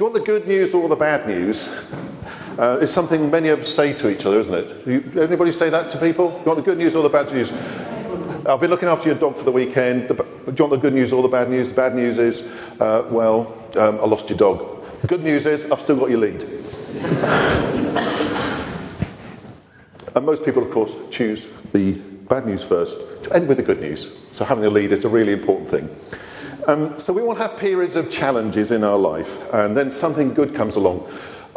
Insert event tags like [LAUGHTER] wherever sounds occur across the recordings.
you want the good news or the bad news? Uh, it's something many of us say to each other, isn't it? You, anybody say that to people? You want the good news or the bad news? I've been looking after your dog for the weekend. The, do you want the good news or the bad news? The bad news is, uh, well, um, I lost your dog. The good news is, I've still got your lead. [LAUGHS] and most people, of course, choose the bad news first to end with the good news. So having the lead is a really important thing. Um, so we to have periods of challenges in our life, and then something good comes along.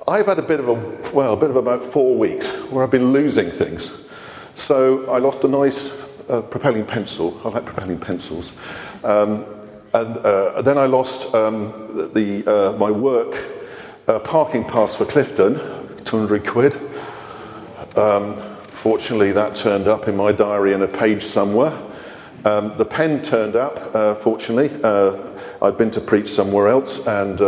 I've had a bit of a, well, a bit of about four weeks where I've been losing things. So I lost a nice uh, propelling pencil. I like propelling pencils. Um, and uh, then I lost um, the, uh, my work uh, parking pass for Clifton, 200 quid. Um, fortunately, that turned up in my diary in a page somewhere. Um, the pen turned up, uh, fortunately. Uh, I'd been to preach somewhere else, and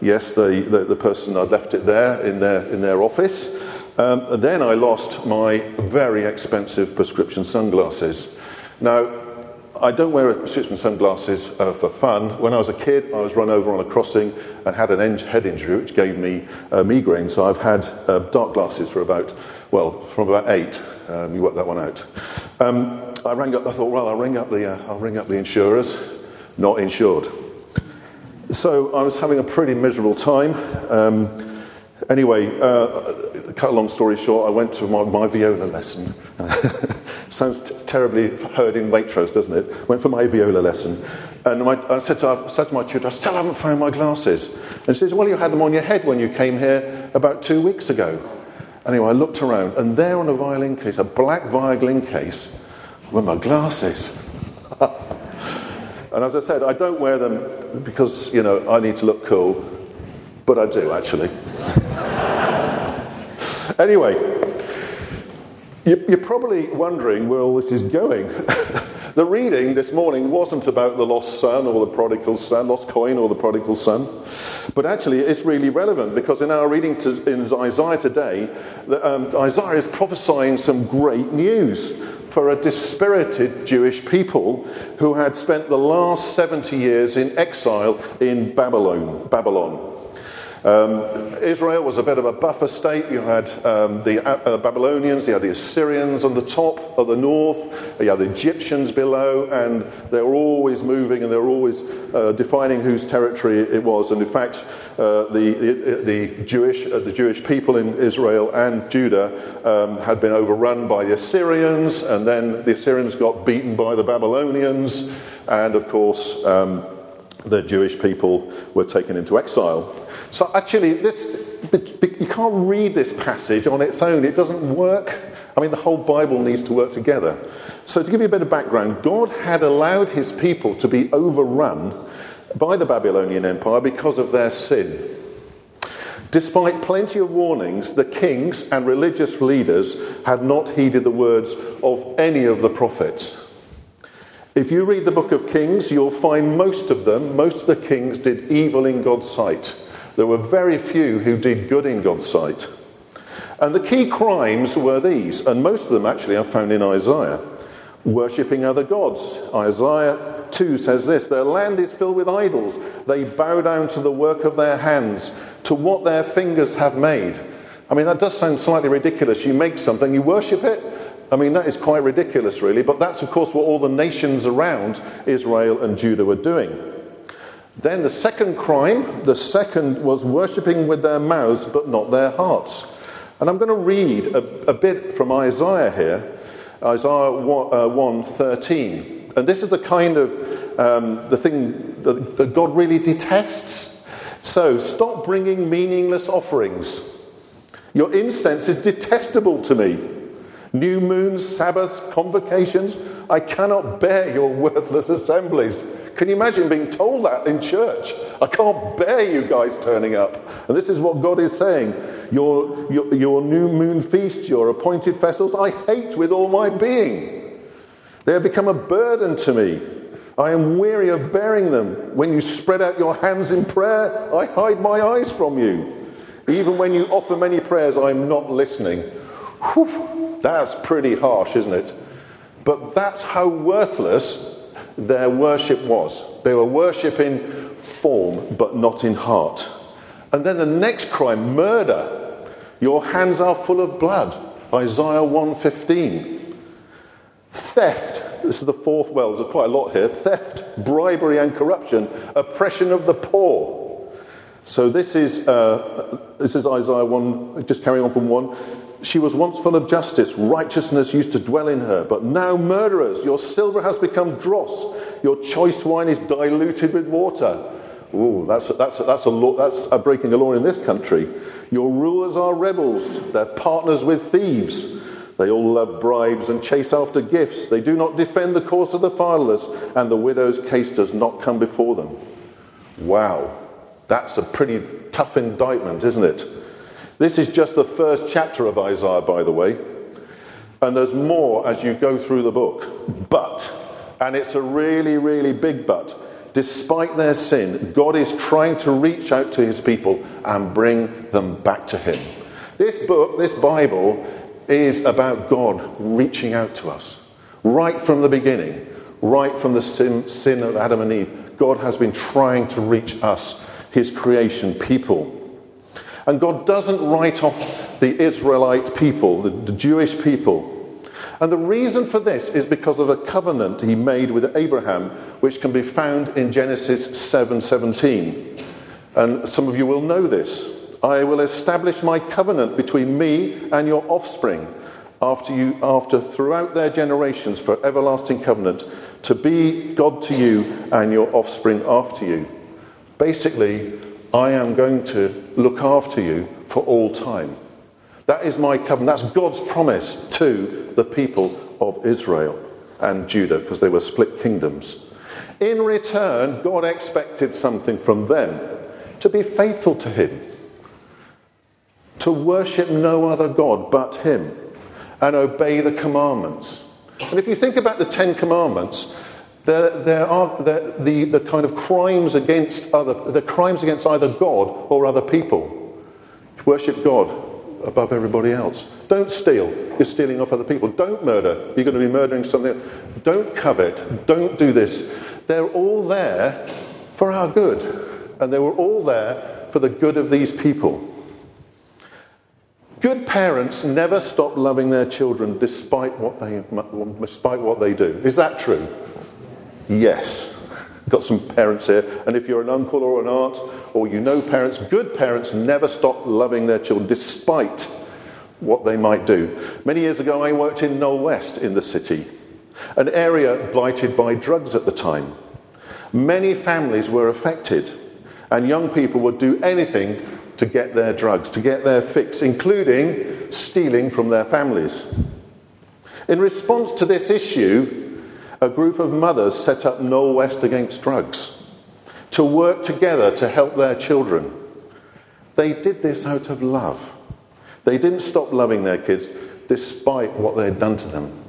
yes, the, the, the, person I'd left it there in their, in their office. Um, then I lost my very expensive prescription sunglasses. Now, I don't wear prescription sunglasses uh, for fun. When I was a kid, I was run over on a crossing and had an en- head injury, which gave me uh, migraine. So I've had uh, dark glasses for about, well, from about eight. Um, you work that one out. Um, I rang up. I thought, well, I'll ring up the, uh, I'll ring up the insurers. Not insured. So I was having a pretty miserable time. Um, anyway, uh, cut a long story short, I went to my, my viola lesson. [LAUGHS] Sounds t- terribly heard in Waitrose, doesn't it? Went for my viola lesson. And my, I, said to, I said to my tutor, I still haven't found my glasses. And she says, Well, you had them on your head when you came here about two weeks ago. Anyway, I looked around, and there on a violin case, a black violin case, were my glasses. [LAUGHS] And as I said, I don't wear them because, you know, I need to look cool, but I do actually. [LAUGHS] anyway, you're probably wondering where all this is going. [LAUGHS] the reading this morning wasn't about the lost son or the prodigal son, lost coin or the prodigal son, but actually it's really relevant because in our reading to, in Isaiah today, um, Isaiah is prophesying some great news for a dispirited Jewish people who had spent the last 70 years in exile in Babylon. Babylon. Um, Israel was a bit of a buffer state. You had um, the uh, Babylonians, you had the Assyrians on the top of the north, you had the Egyptians below, and they were always moving and they were always uh, defining whose territory it was. And in fact, uh, the, the, the, Jewish, uh, the Jewish people in Israel and Judah um, had been overrun by the Assyrians, and then the Assyrians got beaten by the Babylonians, and of course, um, the Jewish people were taken into exile. So actually, this, you can't read this passage on its own. It doesn't work. I mean, the whole Bible needs to work together. So, to give you a bit of background, God had allowed his people to be overrun by the Babylonian Empire because of their sin. Despite plenty of warnings, the kings and religious leaders had not heeded the words of any of the prophets. If you read the book of Kings, you'll find most of them, most of the kings did evil in God's sight. There were very few who did good in God's sight. And the key crimes were these, and most of them actually are found in Isaiah worshipping other gods. Isaiah 2 says this Their land is filled with idols. They bow down to the work of their hands, to what their fingers have made. I mean, that does sound slightly ridiculous. You make something, you worship it. I mean, that is quite ridiculous, really. But that's, of course, what all the nations around Israel and Judah were doing. Then the second crime, the second was worshipping with their mouths but not their hearts. And I'm going to read a, a bit from Isaiah here, Isaiah 1, uh, 13. And this is the kind of um, the thing that, that God really detests. So stop bringing meaningless offerings. Your incense is detestable to me. New moons, Sabbaths, convocations, I cannot bear your worthless assemblies. Can you imagine being told that in church? I can't bear you guys turning up. And this is what God is saying. Your, your, your new moon feast, your appointed festivals, I hate with all my being. They have become a burden to me. I am weary of bearing them. When you spread out your hands in prayer, I hide my eyes from you. Even when you offer many prayers, I'm not listening. Whew, that's pretty harsh, isn't it? But that's how worthless their worship was. They were worshipping form, but not in heart. And then the next crime, murder. Your hands are full of blood. Isaiah 115. Theft. This is the fourth, well, there's quite a lot here. Theft, bribery and corruption, oppression of the poor. So this is, uh, this is Isaiah 1, just carrying on from 1. She was once full of justice, righteousness used to dwell in her, but now murderers, your silver has become dross, your choice wine is diluted with water. Ooh, that's, that's, that's, a law, that's a breaking the law in this country. Your rulers are rebels, they're partners with thieves. They all love bribes and chase after gifts. They do not defend the cause of the fatherless, and the widow's case does not come before them. Wow, that's a pretty tough indictment, isn't it? This is just the first chapter of Isaiah, by the way. And there's more as you go through the book. But, and it's a really, really big but, despite their sin, God is trying to reach out to his people and bring them back to him. This book, this Bible, is about God reaching out to us. Right from the beginning, right from the sin, sin of Adam and Eve, God has been trying to reach us, his creation people. And God doesn't write off the Israelite people, the, the Jewish people. And the reason for this is because of a covenant he made with Abraham, which can be found in Genesis 7:17. And some of you will know this. I will establish my covenant between me and your offspring after you after throughout their generations for everlasting covenant to be God to you and your offspring after you. Basically, I am going to look after you for all time. That is my covenant. That's God's promise to the people of Israel and Judah because they were split kingdoms. In return, God expected something from them to be faithful to Him, to worship no other God but Him, and obey the commandments. And if you think about the Ten Commandments, there, there are the, the, kind of crimes against other, the crimes against either God or other people. Worship God above everybody else. Don't steal. You're stealing off other people. Don't murder. You're going to be murdering something. Don't covet. Don't do this. They're all there for our good. And they were all there for the good of these people. Good parents never stop loving their children despite what they, despite what they do. Is that true? Yes. Got some parents here, and if you're an uncle or an aunt, or you know parents, good parents never stop loving their children despite what they might do. Many years ago, I worked in Knowle West in the city, an area blighted by drugs at the time. Many families were affected, and young people would do anything to get their drugs, to get their fix, including stealing from their families. In response to this issue, a group of mothers set up Knowle West Against Drugs to work together to help their children. They did this out of love. They didn't stop loving their kids despite what they had done to them.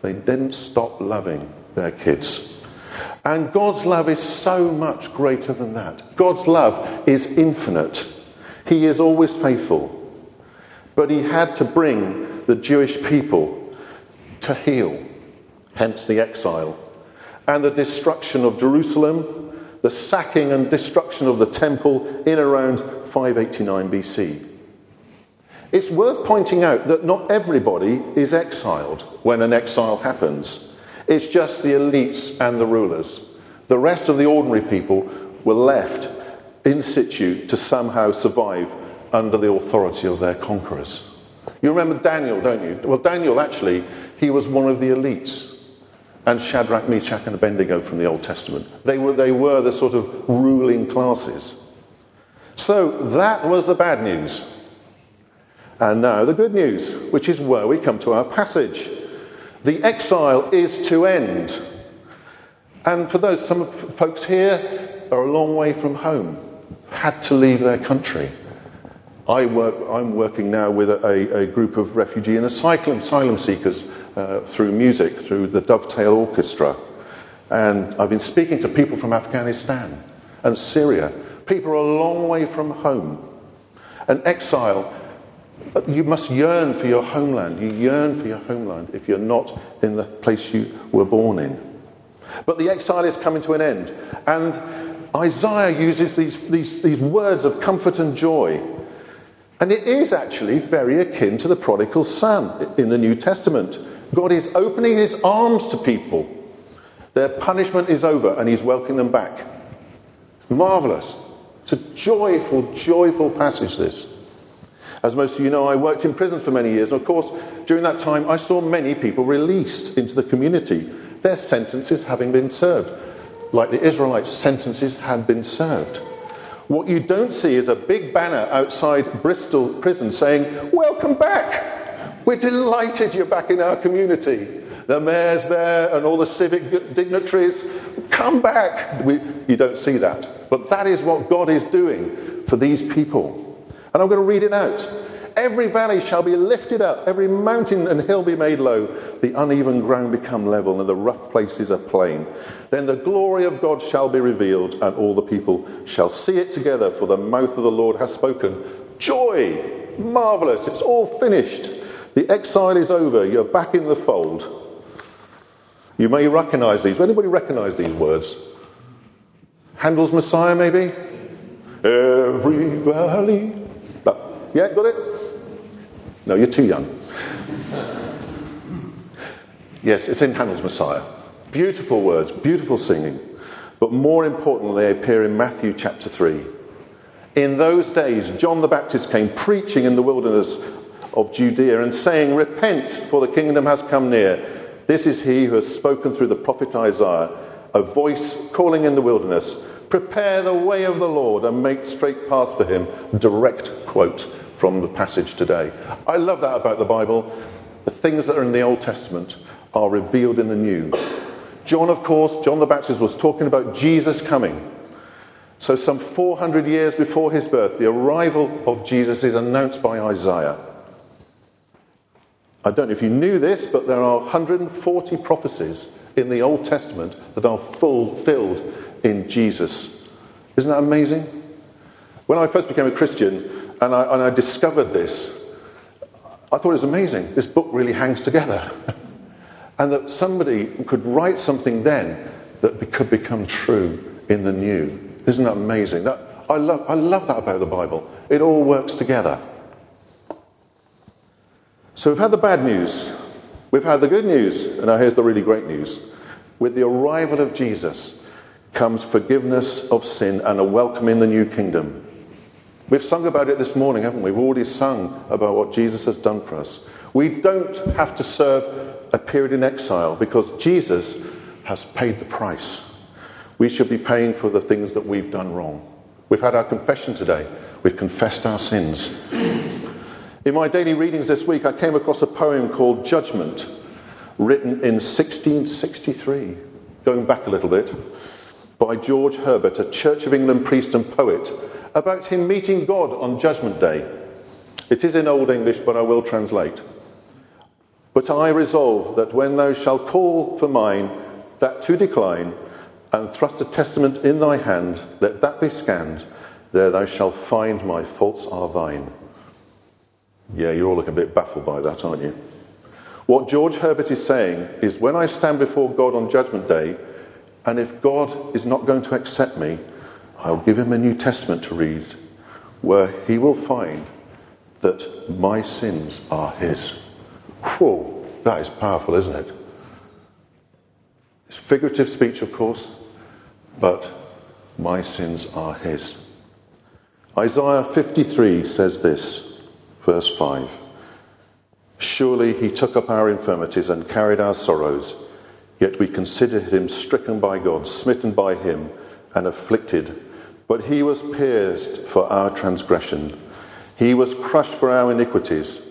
They didn't stop loving their kids. And God's love is so much greater than that. God's love is infinite. He is always faithful. But He had to bring the Jewish people to heel hence the exile, and the destruction of Jerusalem, the sacking and destruction of the temple in around 589 BC. It's worth pointing out that not everybody is exiled when an exile happens. It's just the elites and the rulers. The rest of the ordinary people were left in situ to somehow survive under the authority of their conquerors. You remember Daniel, don't you? Well, Daniel actually, he was one of the elites and Shadrach, Meshach, and Abednego from the Old Testament. They were, they were the sort of ruling classes. So that was the bad news. And now the good news, which is where we come to our passage. The exile is to end. And for those, some folks here are a long way from home, had to leave their country. I work, I'm working now with a, a group of refugee and asylum, asylum seekers uh, through music, through the Dovetail Orchestra. And I've been speaking to people from Afghanistan and Syria. People a long way from home. An exile, you must yearn for your homeland. You yearn for your homeland if you're not in the place you were born in. But the exile is coming to an end. And Isaiah uses these, these, these words of comfort and joy. And it is actually very akin to the prodigal son in the New Testament. God is opening his arms to people. Their punishment is over and he's welcoming them back. Marvelous. It's a joyful, joyful passage, this. As most of you know, I worked in prison for many years. And of course, during that time, I saw many people released into the community, their sentences having been served. Like the Israelites' sentences had been served. What you don't see is a big banner outside Bristol prison saying, Welcome back! We're delighted you're back in our community. The mayor's there and all the civic dignitaries. Come back! We, you don't see that. But that is what God is doing for these people. And I'm going to read it out. Every valley shall be lifted up, every mountain and hill be made low, the uneven ground become level, and the rough places are plain. Then the glory of God shall be revealed, and all the people shall see it together, for the mouth of the Lord has spoken. Joy! Marvelous! It's all finished. The exile is over. You're back in the fold. You may recognize these. Anybody recognize these words? Handel's Messiah, maybe? Every valley. Yeah, got it? No, you're too young. Yes, it's in Handel's Messiah. Beautiful words, beautiful singing. But more importantly, they appear in Matthew chapter 3. In those days, John the Baptist came preaching in the wilderness of Judea and saying, Repent, for the kingdom has come near. This is he who has spoken through the prophet Isaiah, a voice calling in the wilderness, Prepare the way of the Lord and make straight paths for him. Direct quote from the passage today. I love that about the Bible. The things that are in the Old Testament are revealed in the New. John, of course, John the Baptist was talking about Jesus coming. So, some 400 years before his birth, the arrival of Jesus is announced by Isaiah. I don't know if you knew this, but there are 140 prophecies in the Old Testament that are fulfilled in Jesus. Isn't that amazing? When I first became a Christian, and I, and I discovered this. I thought it was amazing. This book really hangs together. [LAUGHS] and that somebody could write something then that could become true in the new. Isn't that amazing? That, I, love, I love that about the Bible. It all works together. So we've had the bad news, we've had the good news, and now here's the really great news. With the arrival of Jesus comes forgiveness of sin and a welcome in the new kingdom. We've sung about it this morning, haven't we? We've already sung about what Jesus has done for us. We don't have to serve a period in exile because Jesus has paid the price. We should be paying for the things that we've done wrong. We've had our confession today. We've confessed our sins. In my daily readings this week, I came across a poem called Judgment, written in 1663, going back a little bit, by George Herbert, a Church of England priest and poet about him meeting God on Judgment Day. It is in Old English, but I will translate. But I resolve that when thou shalt call for mine, that to decline, and thrust a testament in thy hand, let that be scanned, there thou shalt find my faults are thine. Yeah, you're all looking a bit baffled by that, aren't you? What George Herbert is saying is when I stand before God on Judgment Day, and if God is not going to accept me, I'll give him a New Testament to read where he will find that my sins are his. Whoa, that is powerful, isn't it? It's figurative speech, of course, but my sins are his. Isaiah 53 says this, verse 5 Surely he took up our infirmities and carried our sorrows, yet we considered him stricken by God, smitten by him, and afflicted. But he was pierced for our transgression, he was crushed for our iniquities.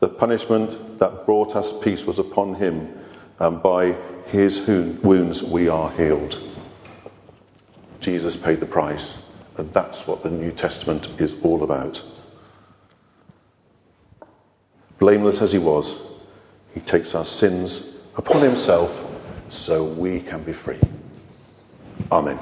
The punishment that brought us peace was upon him, and by his wounds we are healed. Jesus paid the price, and that's what the New Testament is all about. Blameless as he was, he takes our sins upon himself so we can be free. Amen.